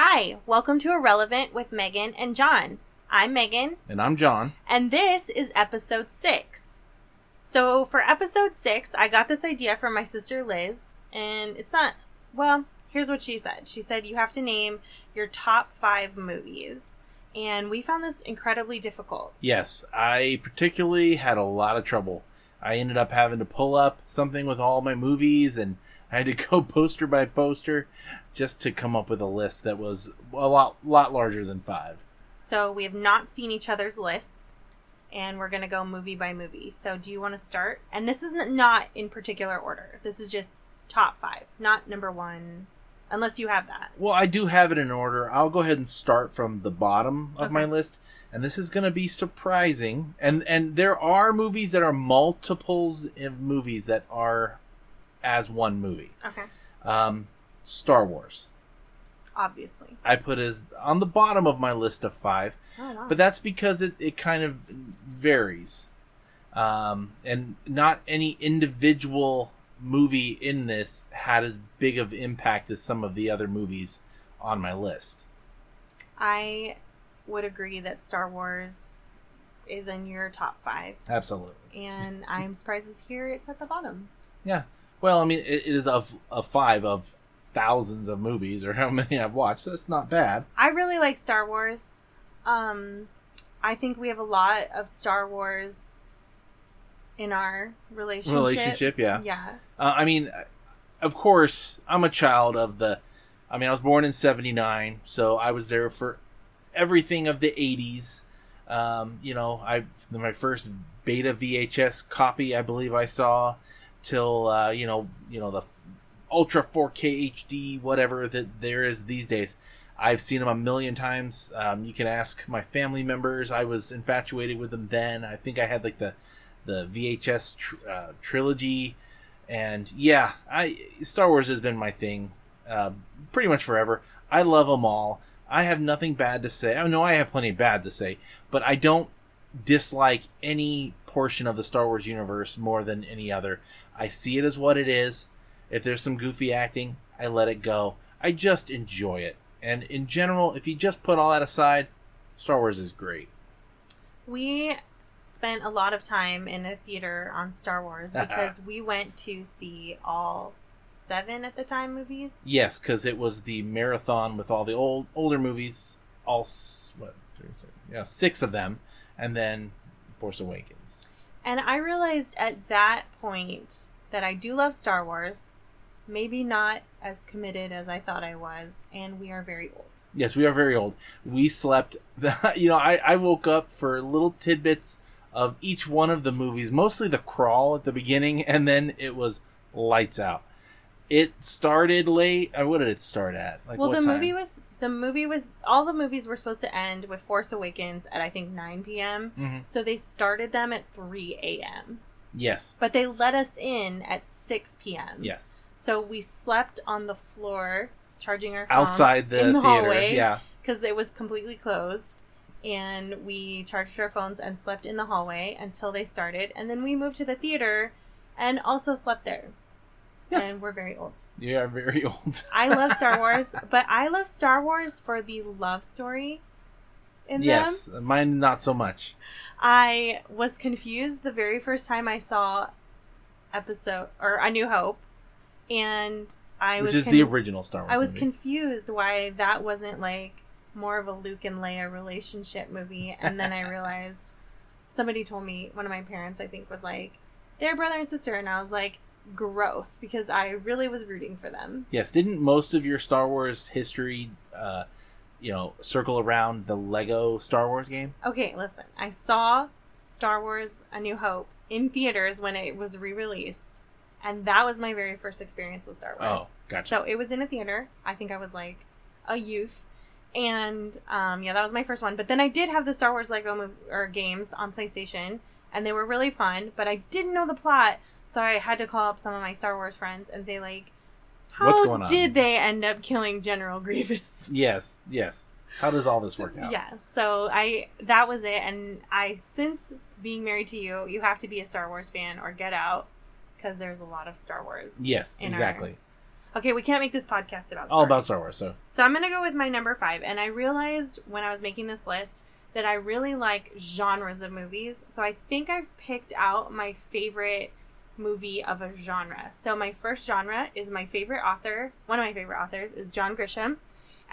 Hi, welcome to Irrelevant with Megan and John. I'm Megan, And I'm John. and this is episode six. So, for episode six, I got this idea from my sister Liz, and it's not, well, here's what she said. She said, You have to name your top five movies. And we found this incredibly difficult. Yes, I particularly had a lot of trouble. I ended up having to pull up something with all my movies and I had to go poster by poster just to come up with a list that was a lot lot larger than 5. So, we have not seen each other's lists, and we're going to go movie by movie. So, do you want to start? And this is n- not in particular order. This is just top five, not number one, unless you have that. Well, I do have it in order. I'll go ahead and start from the bottom of my list, and this is going to be surprising. And and there are movies that are multiples of movies that are as one movie. Okay. Um, Star Wars. Obviously. I put as on the bottom of my list of five, Oh, wow. but that's because it, it kind of varies. Um, and not any individual movie in this had as big of impact as some of the other movies on my list. I would agree that Star Wars is in your top five. Absolutely. And I'm surprised to hear it's at the bottom. Yeah. Well, I mean, it, it is of a five of thousands of movies, or how many I've watched. So that's not bad. I really like Star Wars. Um, I think we have a lot of Star Wars in our relationship. Relationship, yeah. Yeah. Uh, I mean, of course, I'm a child of the. I mean, I was born in '79, so I was there for everything of the '80s. Um, you know, I my first beta VHS copy, I believe I saw, till uh, you know, you know the Ultra 4K HD, whatever that there is these days. I've seen them a million times. Um, you can ask my family members. I was infatuated with them then. I think I had like the the VHS tr- uh, trilogy and yeah, I Star Wars has been my thing, uh, pretty much forever. I love them all. I have nothing bad to say. I know I have plenty bad to say, but I don't dislike any portion of the Star Wars universe more than any other. I see it as what it is. If there's some goofy acting, I let it go. I just enjoy it. And in general, if you just put all that aside, Star Wars is great. We spent a lot of time in the theater on Star Wars because we went to see all seven at the time movies. Yes, because it was the marathon with all the old older movies, all what, three, six, yeah, six of them, and then Force Awakens. And I realized at that point that I do love Star Wars, maybe not as committed as I thought I was, and we are very old. Yes, we are very old. We slept. The, you know, I, I woke up for little tidbits of each one of the movies, mostly the crawl at the beginning, and then it was lights out. It started late. Uh, what did it start at? Like well, what the time? movie was the movie was all the movies were supposed to end with Force Awakens at I think 9 p.m. Mhm. So they started them at 3 a.m. Yes. But they let us in at 6 p.m. Yes. So we slept on the floor charging our phones Outside the, in the theater. hallway. Yeah. because it was completely closed. And we charged our phones and slept in the hallway until they started. And then we moved to the theater and also slept there. Yes. And we're very old. You are very old. I love Star Wars, but I love Star Wars for the love story in them. yes. Mine not so much. I was confused the very first time I saw episode or A New Hope. And I Which was is con- the original Star Wars. I was movie. confused why that wasn't like more of a Luke and Leia relationship movie, and then I realized somebody told me one of my parents I think was like they're brother and sister, and I was like gross because I really was rooting for them. Yes, didn't most of your Star Wars history, uh, you know, circle around the Lego Star Wars game? Okay, listen, I saw Star Wars: A New Hope in theaters when it was re-released, and that was my very first experience with Star Wars. Oh, gotcha. So it was in a theater. I think I was like a youth. And um, yeah, that was my first one. But then I did have the Star Wars Lego mov- or games on PlayStation, and they were really fun. But I didn't know the plot, so I had to call up some of my Star Wars friends and say like, "How What's going on?" did they end up killing General Grievous?" yes, yes. How does all this work out? Yeah, so I that was it, and I since being married to you, you have to be a Star Wars fan or get out because there's a lot of Star Wars. Yes, in our- exactly. Okay, we can't make this podcast about Star All about Star Wars. So So I'm gonna go with my number five, and I realized when I was making this list that I really like genres of movies. So I think I've picked out my favorite movie of a genre. So my first genre is my favorite author. One of my favorite authors is John Grisham,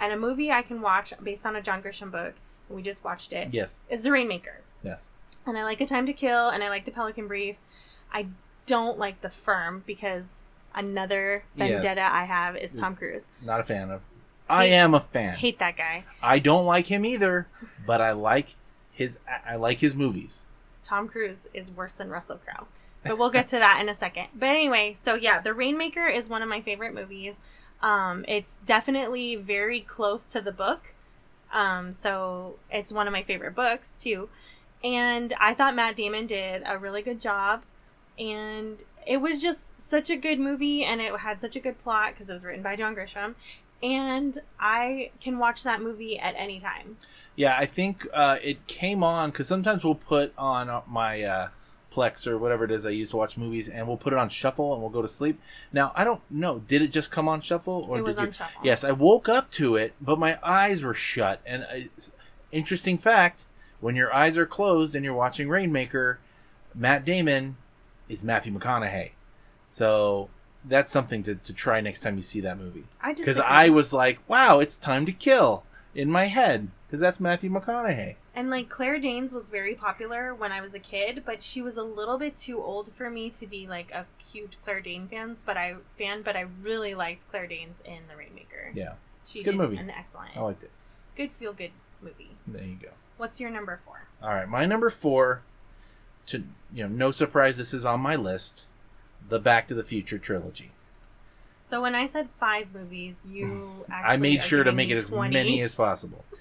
and a movie I can watch based on a John Grisham book. We just watched it. yes, Is The Rainmaker, yes. and I like A Time to Kill, and I like The Pelican Brief. I don't like The Firm because another Yes. vendetta I have is Tom mm. Cruise. Not a fan of. I Hate- am a fan. Hate that guy. I don't like him either, but I like his. I like his movies. Tom Cruise is worse than Russell Crowe. But we'll get to that in a second. But anyway, so yeah, The Rainmaker is one of my favorite movies. Um, it's definitely very close to the book. Um, so it's one of my favorite books too. And I thought Matt Damon did a really good job. And it was just such a good movie and it had such a good plot because it was written by John Grisham. And I can watch that movie at any time. Yeah, I think uh, it came on because sometimes we'll put on uh, my uh, Plex or whatever it is I use to watch movies, and we'll put it on shuffle and we'll go to sleep. Now I don't know. Did it just come on shuffle or It was did you? shuffle. Yes, I woke up to it, but my eyes were shut. And uh, I, interesting fact: when your eyes are closed and you're watching Rainmaker, Matt Damon is Matthew McConaughey. So that's something to, to try next time you see that movie. I Because I was like, "Wow, it's time to kill" in my head because that's Matthew McConaughey. And like Claire Danes was very popular when I was a kid, but she was a little bit too old for me to be like a huge Claire Danes fans. But I fan, but I really liked Claire Danes in The Rainmaker. Yeah, she it's a good movie. an excellent, I liked it. good feel good movie. There you go. What's your number four? All right, my number four. To you know, no surprise, this is on my list. The Back to the Future trilogy. So when I said five movies, you actually I made sure to make it as 20. many as possible.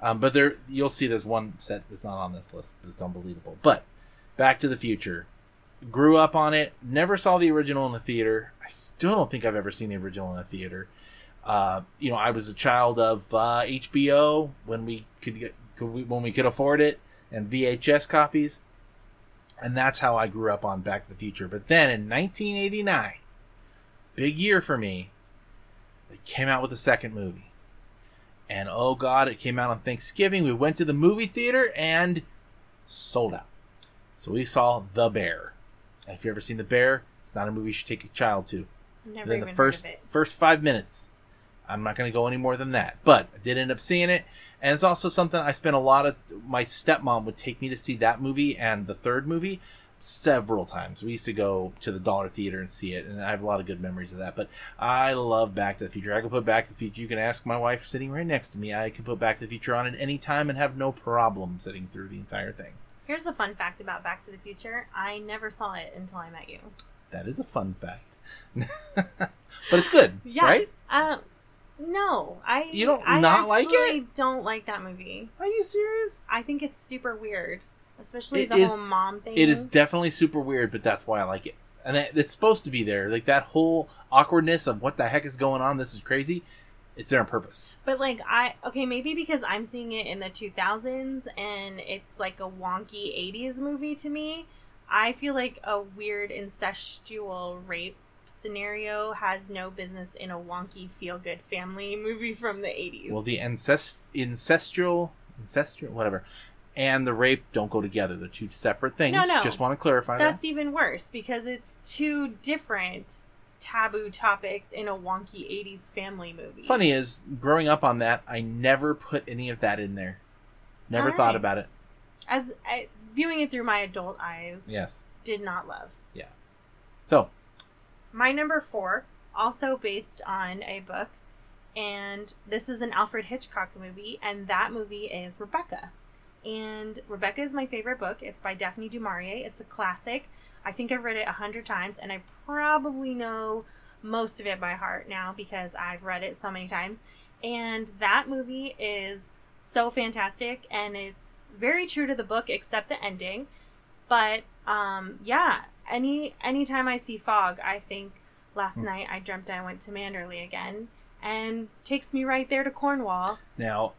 Um, but there, you'll see there's one set that's not on this list. But it's unbelievable. But Back to the Future, grew up on it. Never saw the original in the theater. I still don't think I've ever seen the original in the theater. Uh, you know, I was a child of uh, HBO when we could get when we could afford it and VHS copies, and that's how I grew up on Back to the Future. But then in 1989, big year for me. They came out with a second movie. And oh god, it came out on Thanksgiving. We went to the movie theater and sold out. So we saw The Bear. And if you've ever seen The Bear, it's not a movie you should take a child to. Never then the first heard of it. first five minutes. I'm not going to go any more than that. But I did end up seeing it, and it's also something I spent a lot of. My stepmom would take me to see that movie and the third movie several times. We used to go to the Dollar Theater and see it, and I have a lot of good memories of that. But I love Back to the Future. I can put Back to the Future. You can ask my wife sitting right next to me. I can put Back to the Future on at any time and have no problem sitting through the entire thing. Here's a fun fact about Back to the Future. I never saw it until I met you. That is a fun fact. but it's good, Yeah. right? Um, no, I You don't I not like actually Don't like that movie. Are you serious? I think it's super weird, especially It the is- whole mom thing. It is definitely super weird, but that's why I like it. And it, it's supposed to be there. Like that whole awkwardness of what the heck is going on. This is crazy. It's there on purpose. But like I okay, maybe because I'm seeing it in the 2000s and it's like a wonky 80s movie to me. I feel like a weird incestual rape scenario has no business in a wonky feel good family movie from the 80s. Well, the incest, incestual, incestual, whatever, and the rape don't go together. They're two separate things. No, no. Just want to clarify That's that. even worse because it's two different taboo topics in a wonky 80s family movie. Funny is, growing up on that, I never put any of that in there. Never All thought right. about it. As I, viewing it through my adult eyes, Yes. did not love. Yeah. So, My number four, also based on a book, and this is an Alfred Hitchcock movie, and that movie is Rebecca. And Rebecca is my favorite book. It's by Daphne du Maurier. It's a classic. I think I've read it a hundred times, and I probably know most of it by heart now because I've read it so many times. And that movie is so fantastic, and it's very true to the book except the ending. But um, yeah, any anytime I see fog, I think last Hmm. night I dreamt I went to Manderley again, and takes me right there to Cornwall. now,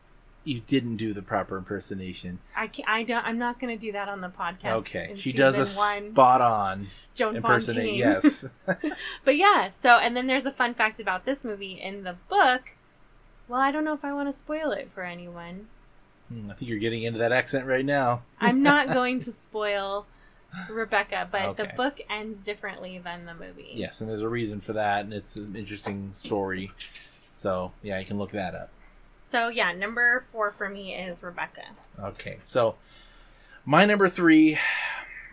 you didn't do the proper impersonation. I can I don't. I'm not going to do that on the podcast. Okay, she does a one. spot on Joan impersonate. Yes. But yeah, so and then there's a fun fact about this movie in the book. Well, I don't know if I want to spoil it for anyone. Hmm, I think you're getting into that accent right now. I'm not going to spoil Rebecca, but Okay. the book ends differently than the movie. Yes, and there's a reason for that, and it's an interesting story. So yeah, you can look that up. So yeah, number four for me is Rebecca. Okay, so my number three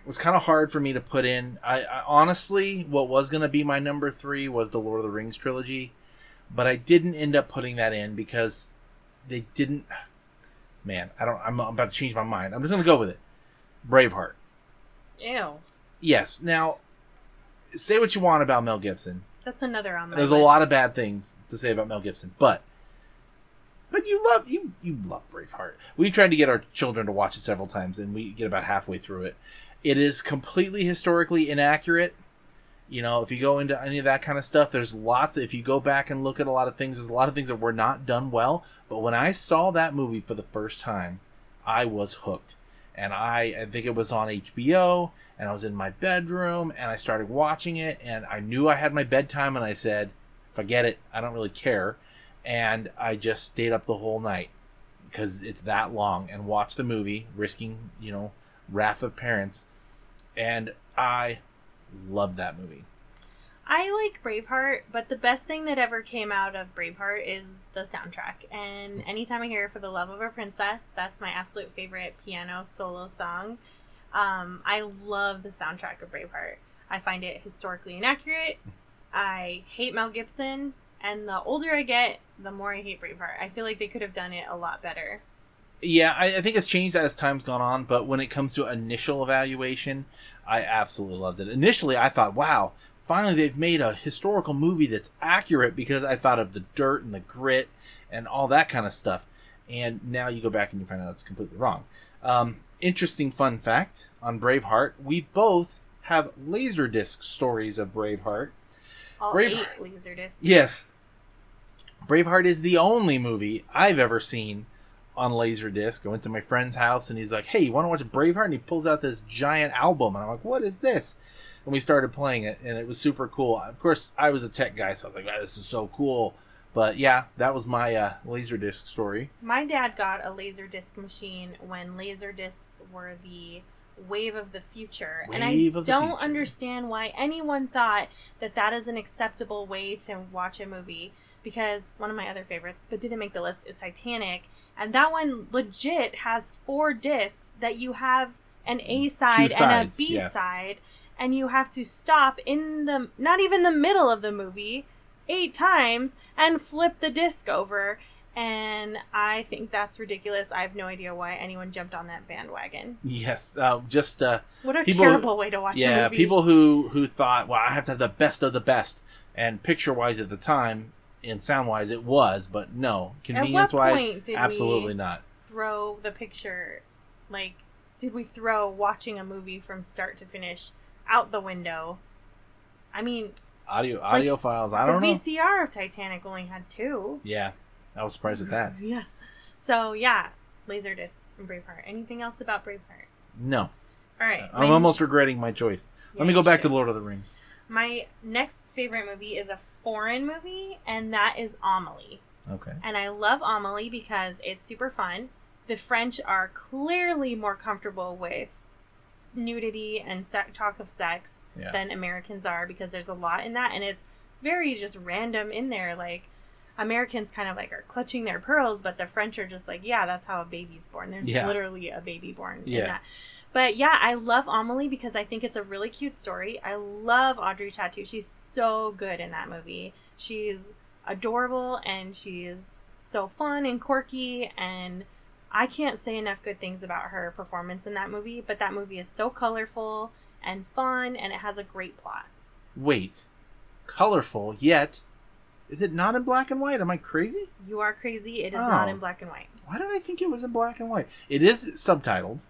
was kind of hard for me to put in. I, I honestly, what was going to be my number three was the Lord of the Rings trilogy, but I didn't end up putting that in because they didn't. Man, I don't. I'm, I'm about to change my mind. I'm just going to go with it. Braveheart. Ew, Yes. Now, say what you want about Mel Gibson. that's another on my. There's a lot of bad things to say about Mel Gibson, but but you love you you love Braveheart. We've tried to get our children to watch it several times, and we get about halfway through it. It is completely historically inaccurate. You know, if you go into any of that kind of stuff, there's lots. If you go back and look at a lot of things, there's a lot of things that were not done well. But when I saw that movie for the first time, I was hooked, and I I think it was on HBO, and I was in my bedroom, and I started watching it, and I knew I had my bedtime, and I said, "Forget it, I don't really care," and I just stayed up the whole night because it's that long and watched the movie, risking you know wrath of parents, and I loved that movie. I like Braveheart, but the best thing that ever came out of Braveheart is the soundtrack. And anytime I hear "For the Love of a Princess," that's my absolute favorite piano solo song. Um, I love the soundtrack of Braveheart. I find it historically inaccurate. I hate Mel Gibson, and the older I get, the more I hate Braveheart. I feel like they could have done it a lot better. Yeah, I, I think it's changed as time's gone on, but when it comes to initial evaluation, I absolutely loved it. Initially, I thought, wow, finally they've made a historical movie that's accurate because I thought of the dirt and the grit and all that kind of stuff. And now you go back and you find out it's completely wrong. Um, interesting fun fact on Braveheart we both have Laserdisc stories of Braveheart. All Braveheart. eight Laserdiscs. Yes. Braveheart is the only movie I've ever seen on Laserdisc. I went to my friend's house and he's like, Hey, you want to watch Braveheart? And he pulls out this giant album. And I'm like, What is this? And we started playing it and it was super cool. Of course, I was a tech guy, so I was like, wow, This is so cool. But yeah, that was my uh, Laserdisc story. My dad got a laser disc machine when laser discs were the wave of the future. and I don't understand why anyone thought that that is an acceptable way to watch a movie because one of my other favorites, but didn't make the list, is Titanic. And that one legit has four discs that you have an A side and a B yes. side, and you have to stop in the not even the middle of the movie eight times and flip the disc over. And I think that's ridiculous. I have no idea why anyone jumped on that bandwagon. Yes, uh, just uh, What a People- terrible way to watch a yeah, movie. people who who thought, well, I have to have the best of the best, and picture wise at the time and sound wise it was, but no, convenience wise, absolutely we- not. throw the picture, like, did we throw watching a movie from start to finish out the window? I mean, Audio audio files, I don't know. VCR of Titanic only had two. Yeah, I was surprised at that. Yeah. So yeah, Laserdisc and Braveheart. Anything else about Braveheart? No, All right. I'm my- almost regretting my choice. Yeah, Let me go back to. Lord of the Rings. My next favorite movie is a foreign movie, and that is Amelie. Okay. And I love Amelie because it's super fun. The French are clearly more comfortable with nudity and talk of sex Yeah. than Americans are because there's a lot in that, and it's very just random in there. Like Americans kind of like are clutching their pearls, but the French are just like, yeah, that's how a baby's born. There's Yeah. literally a baby born in Yeah. that. But yeah, I love Amelie because I think it's a really cute story. I love Audrey Tautou. She's so good in that movie. She's adorable and she's so fun and quirky and I can't say enough good things about her performance in that movie, but that movie is so colorful and fun and it has a great plot. Wait, colorful yet. Is it not in black and white? Am I crazy? You are crazy. It is not Oh. in black and white. Why did I think it was in black and white? It is subtitled.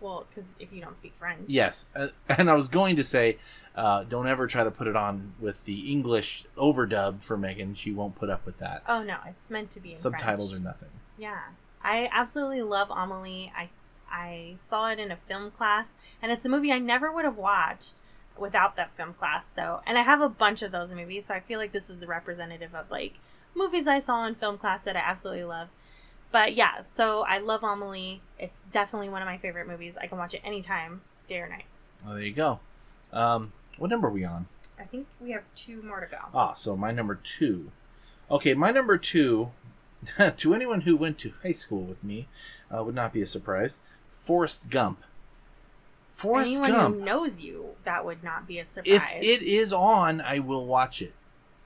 Well, because if you don't speak French. Yes, uh, and I was going to say, uh, don't ever try to put it on with the English overdub for Megan. She won't put up with that. Oh no, it's meant to be in Subtitles French. or nothing. Yeah. I absolutely love Amelie. I I saw it in a film class, and it's a movie I never would have watched without that film class. So, and I have a bunch of those movies, so I feel like this is the representative of like movies I saw in film class that I absolutely love. But yeah, so I love Amelie. It's definitely one of my favorite movies. I can watch it anytime, day or night. Oh, there you go. Um, what number are we on? I think we have two more to go. Ah, so my number two. Okay, my number two, to anyone who went to high school with me, uh, would not be a surprise. Forrest Gump. Forrest Anyone Gump. who knows you, that would not be a surprise. If it is on, I will watch it.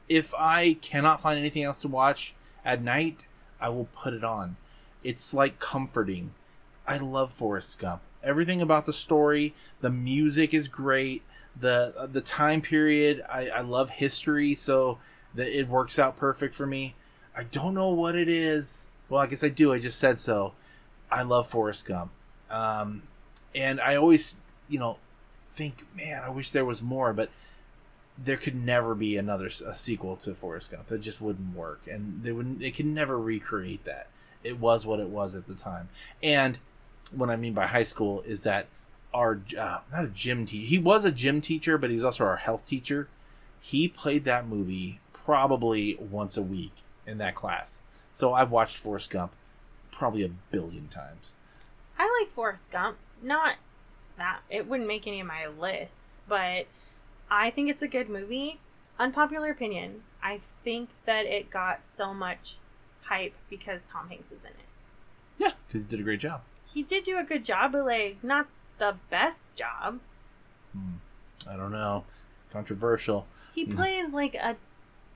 If I cannot find anything else to watch at night, I will put it on. It's like comforting. I love Forrest Gump. Everything about the story, the music is great. the The time period, I, I love history, so that it works out perfect for me. I don't know what it is. Well, I guess I do. I just said so. I love Forrest Gump, um, and I always, you know, think, man, I wish there was more, but there could never be another a sequel to Forrest Gump. That just wouldn't work, and they wouldn't. They can never recreate that. It was what it was at the time, and what I mean by high school is that our uh, not a gym teacher. He was a gym teacher, but he was also our health teacher. He played that movie probably once a week in that class. So I've watched Forrest Gump probably a billion times. I like Forrest Gump. Not that it wouldn't make any of my lists, but I think it's a good movie. Unpopular opinion. I think that it got so much hype because Tom Hanks is in it. Yeah, because he did a great job. He did do a good job, but like not the best job. Hmm. I don't know. Controversial. He plays like a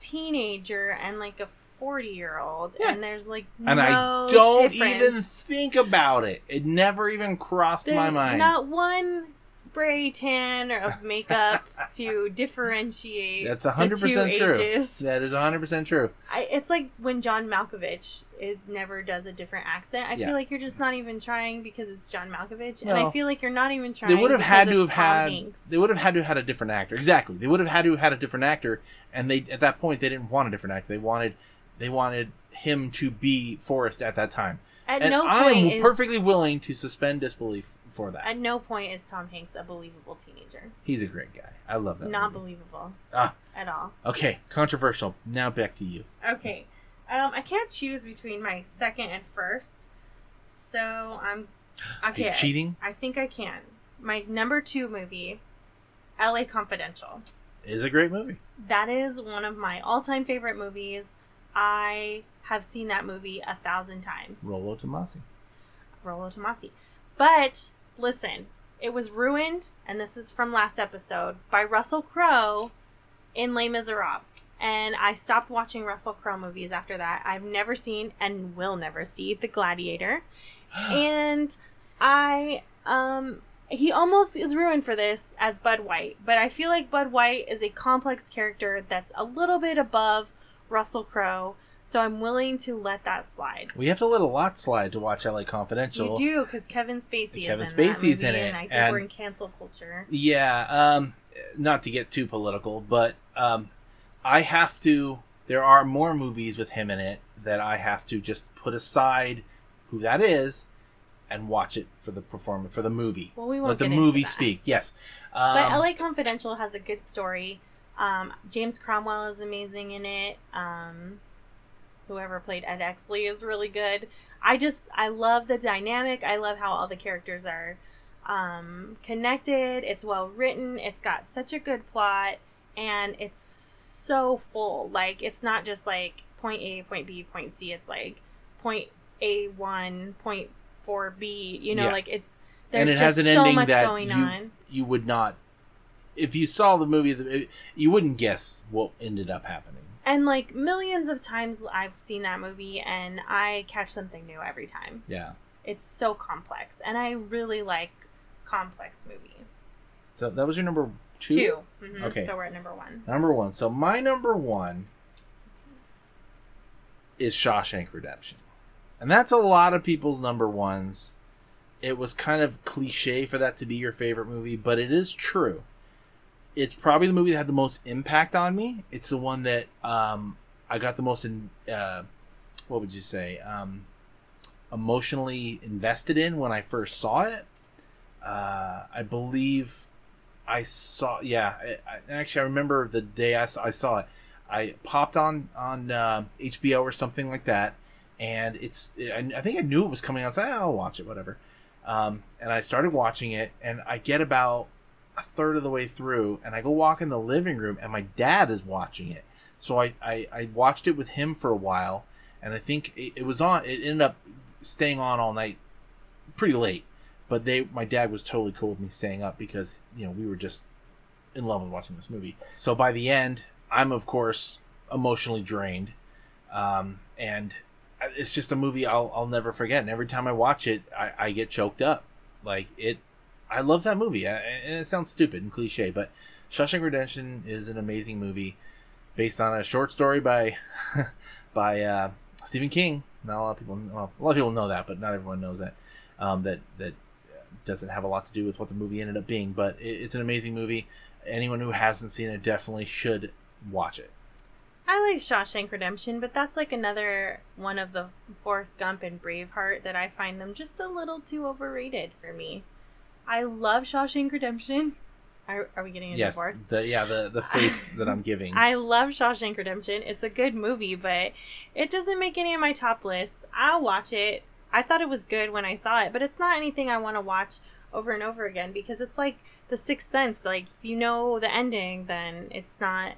teenager and like a 40 year old, Yeah. and there's like And no I don't difference. even think about it. It never even crossed my mind. Not one spray tan or of makeup to differentiate. That's the 100% two true. ages. That is 100% true. I, it's like when John Malkovich it never does a different accent. I Yeah. feel like you're just not even trying because it's John Malkovich, and I feel like you're not even trying. They would have had to have Tom had Hanks. they would have had to have had a different actor. Exactly. They would have had to have had a different actor and they at that point they didn't want a different actor. They wanted they wanted him to be Forrest at that time. At and no I point am is perfectly willing to suspend disbelief for that. at no point is Tom Hanks a believable teenager. He's a great guy. I love that. Not movie. believable Ah. at all. Okay, controversial. Now back to you. Okay. Um, I can't choose between my second and first. So I'm Are okay. you cheating? I think I can. My number two movie, LA Confidential. Is a great movie. That is one of my all time favorite movies. I have seen that movie a thousand times. Rollo Tomasi. Rollo Tomasi. But listen, it was ruined, and this is from last episode, by Russell Crowe in Les Miserables. And I stopped watching Russell Crowe movies after that. I've never seen and will never see The Gladiator. and I um he almost is ruined for this as Bud White, but I feel like Bud White is a complex character that's a little bit above Russell Crowe, so I'm willing to let that slide. we have to let a lot slide to watch LA Confidential. You do because Kevin Spacey Kevin is in that Spacey's movie, in it, and I think and- we're in cancel culture. Yeah, um, not to get too political, but um, I have to. There are more movies with him in it that I have to just put aside who that is and watch it for the performance for the movie. Well, we won't Let the movie that. speak. Yes, um, But LA Confidential has a good story. Um, James Cromwell is amazing in it. Um, whoever played Ed Exley is really good. I just I love the dynamic. I love how all the characters are um, connected. It's well written. It's got such a good plot, and it's so full. Like it's not just like point A, point B, point C. It's like point A one, point four B. You know, Yeah. like it's there's and it just has an so ending much that going you on. you would not. If you saw the movie, you wouldn't guess what ended up happening. And like millions of times I've seen that movie and I catch something new every time. Yeah. It's so complex and I really like complex movies. So that was your number two. 2 Mhm, Okay. So we're at number one. Number one. So my number one is Shawshank Redemption. And that's a lot of people's number ones. It was kind of cliche for that to be your favorite movie, but it is true. It's probably the movie that had the most impact on me. It's the one that um, I got the most in. Uh, what would you say? Um, emotionally invested in when I first saw it. Uh, I believe I saw. Yeah, I, I, actually, I remember the day I saw, I saw it. I popped on on uh, HBO or something like that, and it's. I, I think I knew it was coming out. So I'll watch it, whatever. Um, and I started watching it, and I get about a third of the way through, and I go walk in the living room, and my dad is watching it. So I, I, I watched it with him for a while, and I think it, it was on. It ended up staying on all night, pretty late. But they, my dad was totally cool with me staying up because you know we were just in love with watching this movie. So by the end, I'm of course emotionally drained, um, and it's just a movie I'll I'll never forget. And every time I watch it, I, I get choked up. Like it, I love that movie, and it sounds stupid and cliche, but Shawshank Redemption is an amazing movie based on a short story by by uh, Stephen King. Not a lot of people, well, a lot of people know that, but not everyone knows that. Um, that that doesn't have a lot to do with what the movie ended up being, but it, it's an amazing movie. Anyone who hasn't seen it definitely should watch it. I like Shawshank Redemption, but that's like another one of the Forrest Gump and Braveheart that I find them just a little too overrated for me. I love Shawshank Redemption. Are, are we getting a yes, divorce? the yeah the the face that I'm giving. I love Shawshank Redemption. It's a good movie, but it doesn't make any of my top lists. I'll watch it. I thought it was good when I saw it, but it's not anything I want to watch over and over again because it's like The Sixth Sense. Like if you know the ending, then it's not.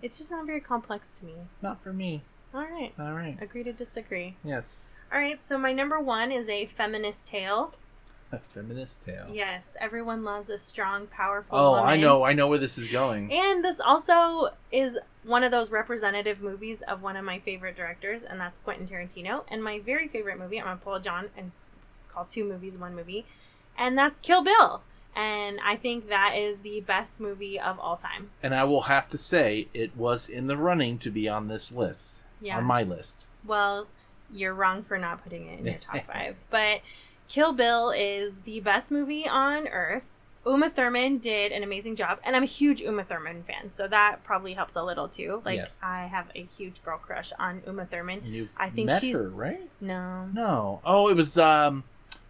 It's just not very complex to me. Not for me. All right. All right. Agree to disagree. Yes. All right. So my number one is a feminist tale. A feminist tale. Yes, everyone loves a strong, powerful. Oh, woman. I know. I know where this is going. And this also is one of those representative movies of one of my favorite directors, and that's Quentin Tarantino. And my very favorite movie, I'm gonna pull a John and call two movies one movie, and that's Kill Bill. And I think that is the best movie of all time. And I will have to say, it was in the running to be on this list. Yeah. On my list. Well, you're wrong for not putting it in your top five, but Kill Bill is the best movie on earth. Uma Thurman did an amazing job, and I'm a huge Uma Thurman fan, so that probably helps a little too. Like Yes. I have a huge girl crush on Uma Thurman. You've I think met she's- her, right? No, No. Oh, it was um,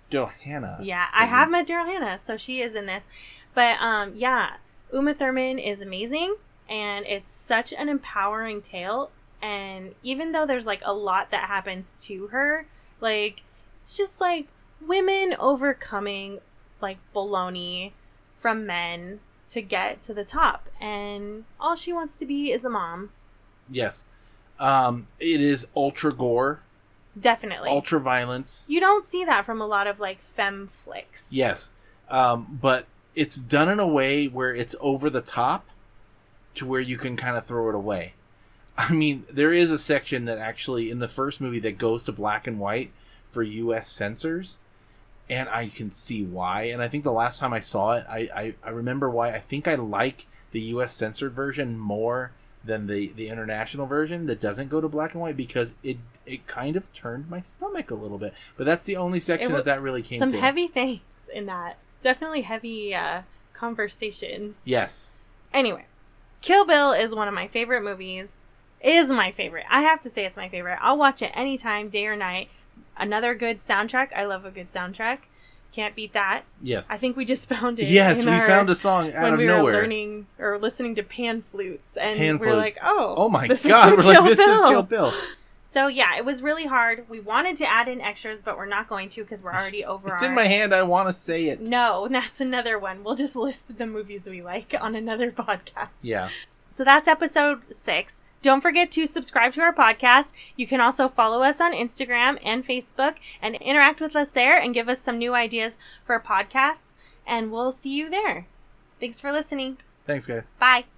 Daryl Hannah. yeah, I have met Daryl Hannah, so she is in this. But um, yeah, Uma Thurman is amazing, and it's such an empowering tale. And even though there's like a lot that happens to her, like it's just like women overcoming like baloney from men to get to the top, and all she wants to be is a mom. Yes. Um, it is ultra gore, Definitely, ultra violence. you don't see that from a lot of like fem flicks. Yes. Um, but it's done in a way where it's over the top to where you can kind of throw it away. I mean, there is a section that actually in the first movie that goes to black and white for US censors, and I can see why. And I think the last time I saw it, I, I, I remember why. I think I like the US censored version more than the, the international version that doesn't go to black and white because it it kind of turned my stomach a little bit. But that's the only section wa- that that really came some to. heavy things in that. Definitely heavy uh, conversations. Yes. Anyway, Kill Bill is one of my favorite movies. Is my favorite. I have to say it's my favorite. I'll watch it anytime, day or night. Another good soundtrack. I love a good soundtrack. Can't beat that. Yes. I think we just found it. Yes, we our- found a song out when of we nowhere. were learning or listening to pan flutes, and Pan we are like, "Oh, oh my this god, we're like this is Kill Bill. So yeah, it was really hard. We wanted to add in extras, but we're not going to because we're already over. It's our... in my hand. I want to say it. No, that's another one. We'll just list the movies we like on another podcast. Yeah. So that's episode six. Don't forget to subscribe to our podcast. You can also follow us on Instagram and Facebook and interact with us there and give us some new ideas for podcasts. And we'll see you there. Thanks for listening. Thanks, guys. Bye.